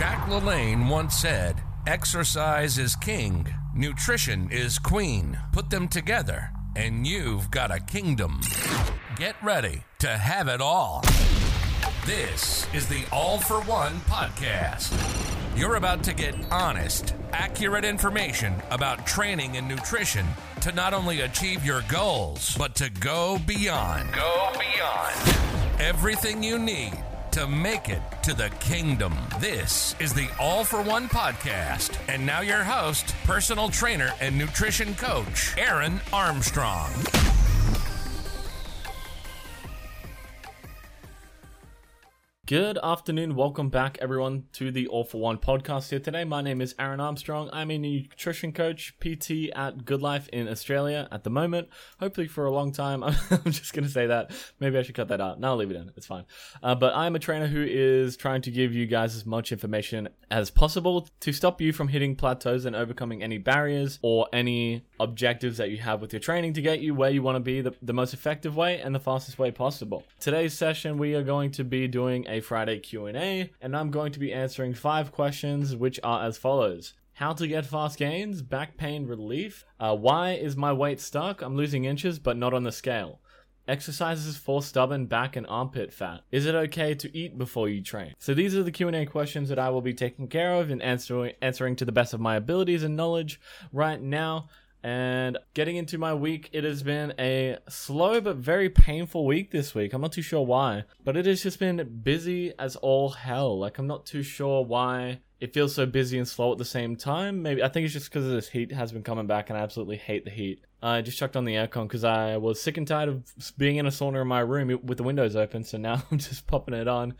Jack LaLanne once said, Exercise is king, nutrition is queen. Put them together, and you've got a kingdom. Get ready to have it all. This is the All for One podcast. You're about to get honest, accurate information about training and nutrition to not only achieve your goals, but to go beyond. Go beyond. Everything you need to make it to the kingdom. This is the All for One podcast. And now, your host, personal trainer, and nutrition coach, Aaron Armstrong. Good afternoon. Welcome back, everyone, to the All for One podcast here today. My name is Aaron Armstrong. I'm a nutrition coach, PT at Good Life in Australia at the moment. Hopefully, for a long time. I'm just going to say that. Maybe I should cut that out. No, I'll leave it in. It's fine. Uh, but I'm a trainer who is trying to give you guys as much information as possible to stop you from hitting plateaus and overcoming any barriers or any objectives that you have with your training to get you where you want to be the, the most effective way and the fastest way possible. Today's session, we are going to be doing a Friday Q&A and I'm going to be answering five questions which are as follows. How to get fast gains, back pain relief, uh, why is my weight stuck, I'm losing inches but not on the scale. Exercises for stubborn back and armpit fat. Is it okay to eat before you train? So these are the Q&A questions that I will be taking care of and answering answering to the best of my abilities and knowledge right now. And getting into my week, it has been a slow but very painful week this week. I'm not too sure why, but it has just been busy as all hell. Like, I'm not too sure why it feels so busy and slow at the same time. Maybe I think it's just because this heat has been coming back, and I absolutely hate the heat. I just chucked on the aircon because I was sick and tired of being in a sauna in my room with the windows open. So now I'm just popping it on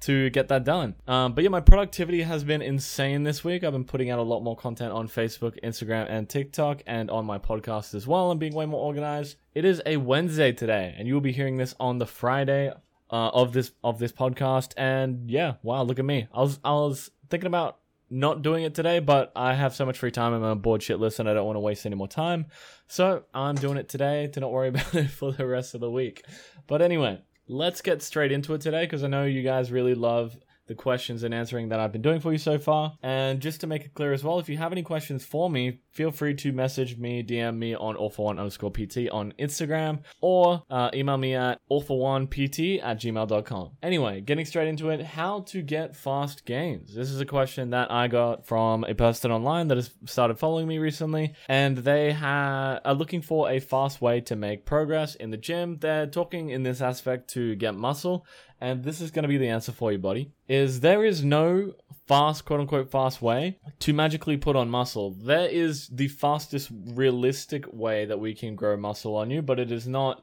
to get that done. Um, but yeah, my productivity has been insane this week. I've been putting out a lot more content on Facebook, Instagram, and TikTok, and on my podcast as well, and being way more organized. It is a Wednesday today, and you will be hearing this on the Friday uh, of this of this podcast. And yeah, wow, look at me. I was I was thinking about not doing it today, but I have so much free time. I'm on bored shitless, and I don't want to waste any more time. So I'm doing it today to not worry about it for the rest of the week. But anyway, let's get straight into it today because I know you guys really love the questions and answering that I've been doing for you so far. And just to make it clear as well, if you have any questions for me, feel free to message me, DM me on all1 underscore PT on Instagram or uh, email me at all1pt at gmail.com. Anyway, getting straight into it, how to get fast gains. This is a question that I got from a person online that has started following me recently, and they ha- are looking for a fast way to make progress in the gym. They're talking in this aspect to get muscle and this is going to be the answer for you, buddy, is there is no fast, quote unquote, fast way to magically put on muscle. There is the fastest realistic way that we can grow muscle on you, but it is not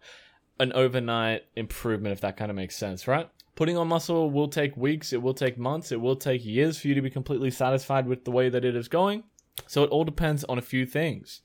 an overnight improvement, if that kind of makes sense, right? Putting on muscle will take weeks, it will take months, it will take years for you to be completely satisfied with the way that it is going. So it all depends on a few things.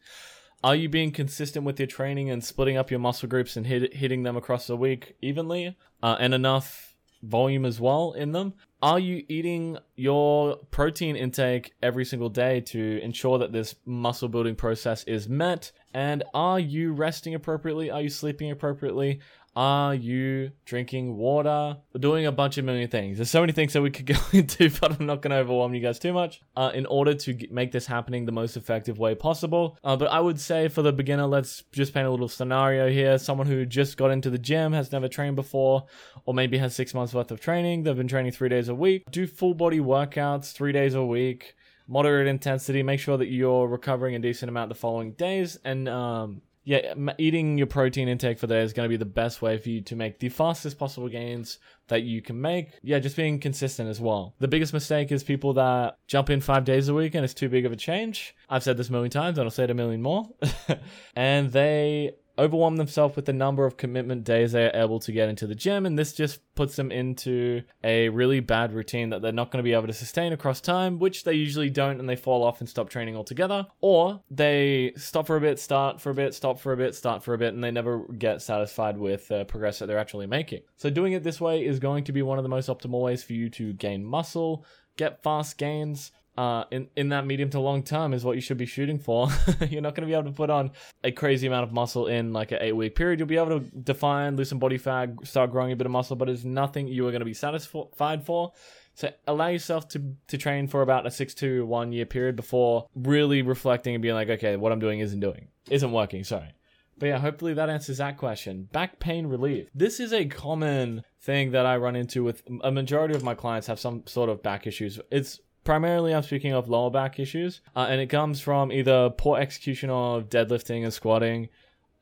Are you being consistent with your training and splitting up your muscle groups and hit, hitting them across the week evenly uh, and enough volume as well in them? Are you eating your protein intake every single day to ensure that this muscle building process is met? And are you resting appropriately? Are you sleeping appropriately? Are you drinking water? We're doing a bunch of million things. There's so many things that we could go into, but I'm not going to overwhelm you guys too much. Uh, in order to get, make this happening the most effective way possible. Uh, but I would say for the beginner, let's just paint a little scenario here. Someone who just got into the gym, has never trained before, or maybe has six months worth of training. They've been training three days a week. Do full body workouts three days a week moderate intensity. Make sure that you're recovering a decent amount the following days, and um, yeah, eating your protein intake for there is going to be the best way for you to make the fastest possible gains that you can make. Yeah, just being consistent as well. The biggest mistake is people that jump in five days a week and it's too big of a change. I've said this a million times and I'll say it a million more. and they overwhelm themselves with the number of commitment days they are able to get into the gym, and this just puts them into a really bad routine that they're not going to be able to sustain across time, which they usually don't, and they fall off and stop training altogether. Or they stop for a bit, start for a bit, stop for a bit, start for a bit, and they never get satisfied with the progress that they're actually making. So, doing it this way is going to be one of the most optimal ways for you to gain muscle, get fast gains, uh, in in that medium to long term is what you should be shooting for. You're not going to be able to put on a crazy amount of muscle in like an eight week period. You'll be able to define, lose some body fat, start growing a bit of muscle, but it's nothing you are going to be satisfied for. So allow yourself to to train for about a six to one year period before really reflecting and being like, okay, what I'm doing isn't doing, isn't working. Sorry. But yeah, hopefully that answers that question. Back pain relief. This is a common thing that I run into with a majority of my clients have some sort of back issues. It's primarily I'm speaking of lower back issues, uh, and it comes from either poor execution of deadlifting and squatting,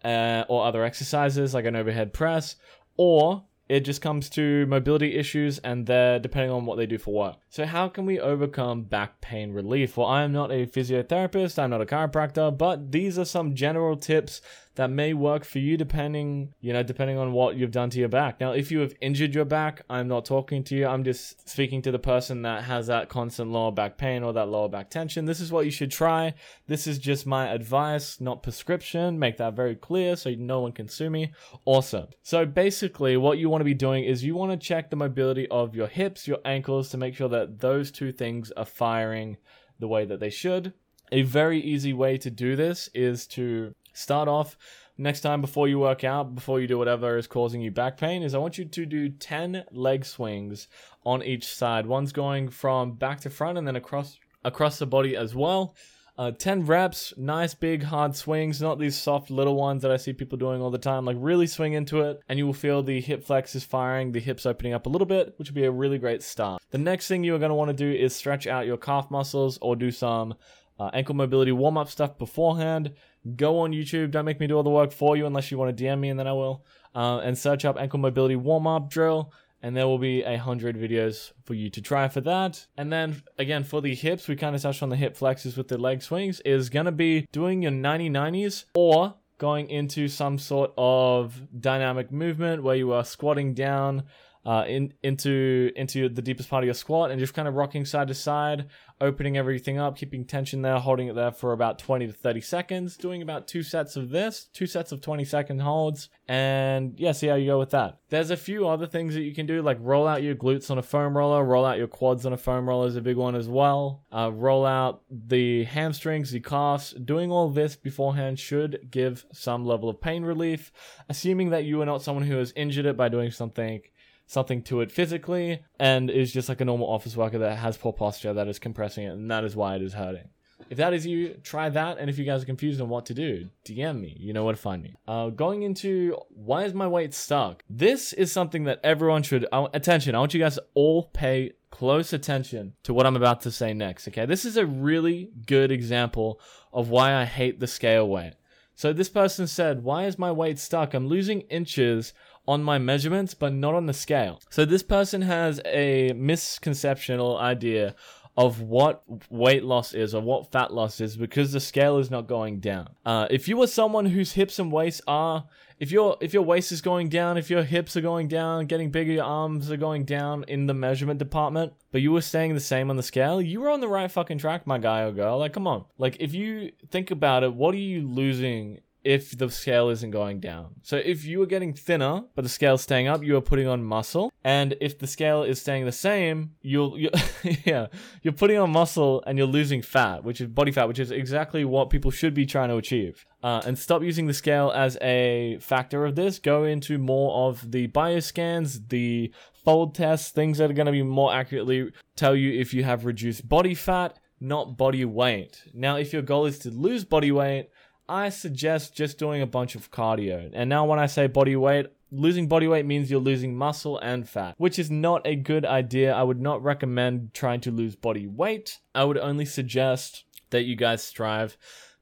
uh, or other exercises like an overhead press, or it just comes to mobility issues and they're depending on what they do for work. So how can we overcome back pain relief? Well, I am not a physiotherapist, I'm not a chiropractor, but these are some general tips that may work for you depending, you know, depending on what you've done to your back. Now, if you have injured your back, I'm not talking to you. I'm just speaking to the person that has that constant lower back pain or that lower back tension. This is what you should try. This is just my advice, not prescription. Make that very clear so no one can sue me. Awesome. So basically, what you want to be doing is you want to check the mobility of your hips, your ankles to make sure that those two things are firing the way that they should. A very easy way to do this is to start off next time before you work out, before you do whatever is causing you back pain, is I want you to do 10 leg swings on each side. One's going from back to front and then across across the body as well. Uh, 10 reps, nice big hard swings, not these soft little ones that I see people doing all the time. Like really swing into it, and you will feel the hip flexors firing, the hips opening up a little bit, which will be a really great start. The next thing you're going to want to do is stretch out your calf muscles or do some uh, ankle mobility warm up stuff beforehand. Go on YouTube. Don't make me do all the work for you unless you want to DM me, and then I will. Uh, and search up ankle mobility warm up drill, and there will be a hundred videos for you to try for that. And then again for the hips, we kind of touched on the hip flexors with the leg swings. Is gonna be doing your 90 90s or going into some sort of dynamic movement where you are squatting down uh, in, into into the deepest part of your squat and just kind of rocking side to side, opening everything up, keeping tension there, holding it there for about 20 to 30 seconds, doing about two sets of this, two sets of 20 second holds, and yeah, see how you go with that. There's a few other things that you can do, like roll out your glutes on a foam roller, roll out your quads on a foam roller is a big one as well. Uh, roll out the hamstrings, the calves. Doing all this beforehand should give some level of pain relief, assuming that you are not someone who has injured it by doing something something to it physically and is just like a normal office worker that has poor posture that is compressing it and that is why it is hurting. If that is you, try that. And if you guys are confused on what to do, DM me. You know where to find me. Uh, going into why is my weight stuck? This is something that everyone should uh, attention. I want you guys to all pay close attention to what I'm about to say next. Okay, this is a really good example of why I hate the scale weight. So this person said, "Why is my weight stuck? I'm losing inches on my measurements, but not on the scale. So this person has a misconceptional idea of what weight loss is or what fat loss is because the scale is not going down. Uh, if you are someone whose hips and waist are, if your if your waist is going down, if your hips are going down, getting bigger, your arms are going down in the measurement department, but you were staying the same on the scale, you were on the right fucking track, my guy or girl. Like, come on. Like, if you think about it, what are you losing if the scale isn't going down. So if you are getting thinner, but the scale's staying up, you are putting on muscle. And if the scale is staying the same, you'll, you yeah, you're putting on muscle and you're losing fat, which is body fat, which is exactly what people should be trying to achieve. Uh, and stop using the scale as a factor of this. Go into more of the bioscans, the fold tests, things that are going to be more accurately tell you if you have reduced body fat, not body weight. Now, if your goal is to lose body weight, I suggest just doing a bunch of cardio. And now, when I say body weight, losing body weight means you're losing muscle and fat, which is not a good idea. I would not recommend trying to lose body weight. I would only suggest that you guys strive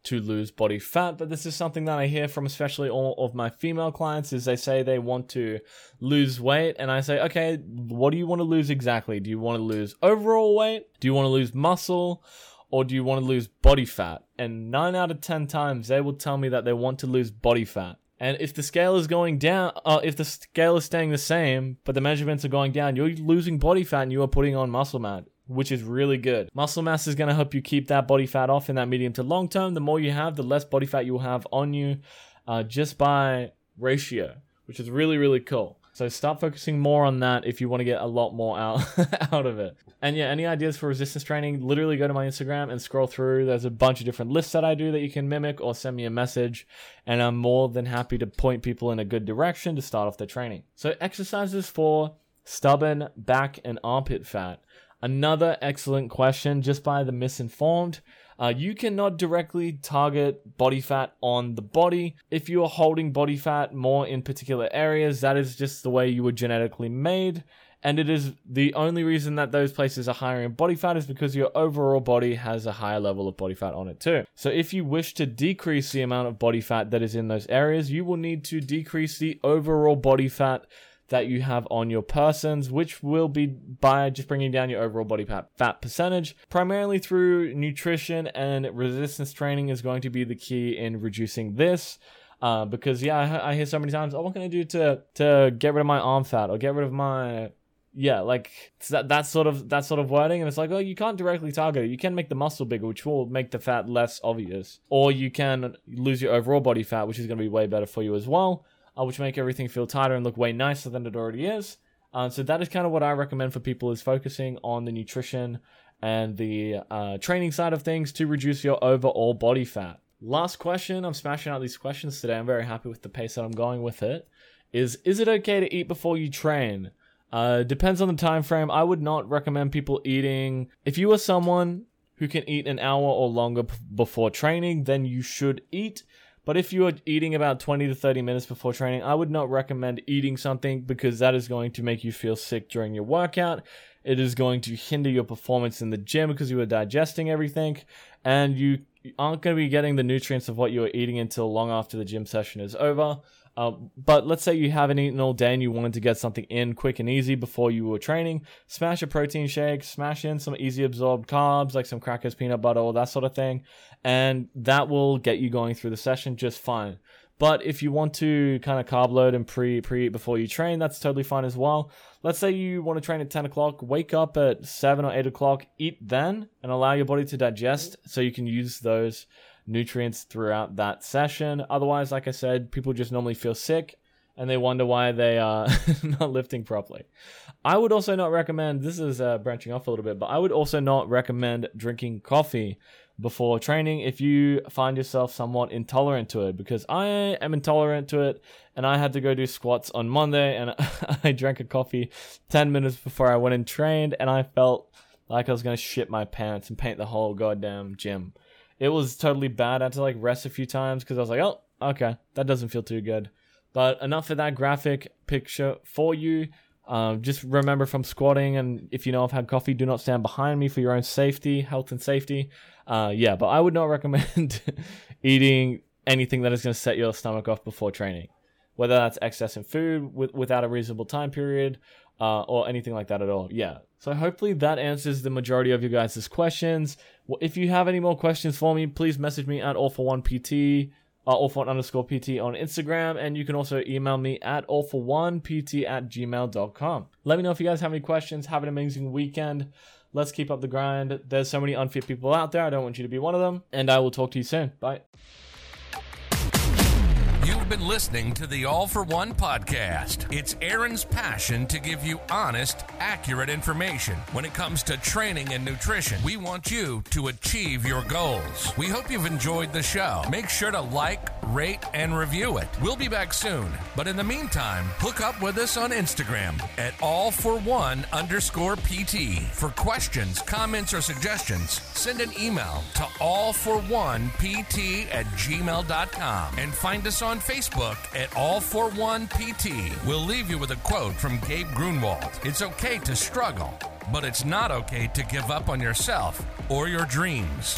to lose body fat but this is something that i hear from especially all of my female clients is they say they want to lose weight and i say okay what do you want to lose exactly do you want to lose overall weight do you want to lose muscle or do you want to lose body fat? And 9 out of 10 times they will tell me that they want to lose body fat. And if the scale is going down, uh, if the scale is staying the same, but the measurements are going down, you're losing body fat and you are putting on muscle mass, which is really good. Muscle mass is going to help you keep that body fat off in that medium to long term. The more you have, the less body fat you will have on you uh, just by ratio, which is really, really cool. So start focusing more on that if you want to get a lot more out out of it. And yeah, any ideas for resistance training, literally go to my Instagram and scroll through. There's a bunch of different lists that I do that you can mimic or send me a message. And I'm more than happy to point people in a good direction to start off their training. So exercises for stubborn back and armpit fat. Another excellent question, just by the misinformed. Uh, you cannot directly target body fat on the body. If you are holding body fat more in particular areas, that is just the way you were genetically made. And it is the only reason that those places are higher in body fat is because your overall body has a higher level of body fat on it too. So if you wish to decrease the amount of body fat that is in those areas, you will need to decrease the overall body fat that you have on your persons, which will be by just bringing down your overall body fat percentage, primarily through nutrition and resistance training is going to be the key in reducing this. Uh, because yeah, I, I hear so many times, oh, what can I do to to get rid of my arm fat or get rid of my yeah, like that that sort of that sort of wording, and it's like, oh, you can't directly target it. You can make the muscle bigger, which will make the fat less obvious, or you can lose your overall body fat, which is going to be way better for you as well uh, which make everything feel tighter and look way nicer than it already is. Uh, so that is kind of what I recommend for people is focusing on the nutrition and the uh, training side of things to reduce your overall body fat. Last question. I'm smashing out these questions today. I'm very happy with the pace that I'm going with it. Is is it okay to eat before you train? Uh, depends on the time frame. I would not recommend people eating. If you are someone who can eat an hour or longer p- before training, then you should eat. But if you are eating about 20 to 30 minutes before training, I would not recommend eating something because that is going to make you feel sick during your workout. It is going to hinder your performance in the gym because you are digesting everything and you aren't going to be getting the nutrients of what you are eating until long after the gym session is over. Uh, but let's say you haven't eaten all day and you wanted to get something in quick and easy before you were training. Smash a protein shake, smash in some easy absorbed carbs like some crackers, peanut butter, all that sort of thing. And that will get you going through the session just fine. But if you want to kind of carb load and pre pre eat before you train, that's totally fine as well. Let's say you want to train at 10 o'clock, wake up at 7 or 8 o'clock, eat then, and allow your body to digest so you can use those nutrients throughout that session. Otherwise, like I said, people just normally feel sick and they wonder why they are not lifting properly. I would also not recommend, this is uh, branching off a little bit, but I would also not recommend drinking coffee before training if you find yourself somewhat intolerant to it because I am intolerant to it and I had to go do squats on Monday and I drank a coffee 10 minutes before I went and trained and I felt like I was going to shit my pants and paint the whole goddamn gym it was totally bad. I had to like rest a few times because I was like, oh, okay, that doesn't feel too good. But enough of that graphic picture for you. Um, just remember from squatting, and if you know I've had coffee, do not stand behind me for your own safety, health, and safety. Uh, yeah, but I would not recommend eating anything that is going to set your stomach off before training, whether that's excess in food with, without a reasonable time period uh, or anything like that at all. Yeah. So hopefully that answers the majority of you guys' questions. If you have any more questions for me, please message me at all for one PT, uh, all for one underscore PT on Instagram, and you can also email me at all for one PT at gmail.com. Let me know if you guys have any questions. Have an amazing weekend. Let's keep up the grind. There's so many unfit people out there. I don't want you to be one of them. And I will talk to you soon. Bye. You've been listening to the All for One podcast. It's Aaron's passion to give you honest, accurate information. When it comes to training and nutrition, we want you to achieve your goals. We hope you've enjoyed the show. Make sure to like, rate, and review it. We'll be back soon. But in the meantime, hook up with us on Instagram at all for one underscore PT. For questions, comments, or suggestions, send an email to all for one PT at gmail.com and find us on Facebook at all for one PT. We'll leave you with a quote from Gabe Grunewald. It's okay to struggle, but it's not okay to give up on yourself or your dreams.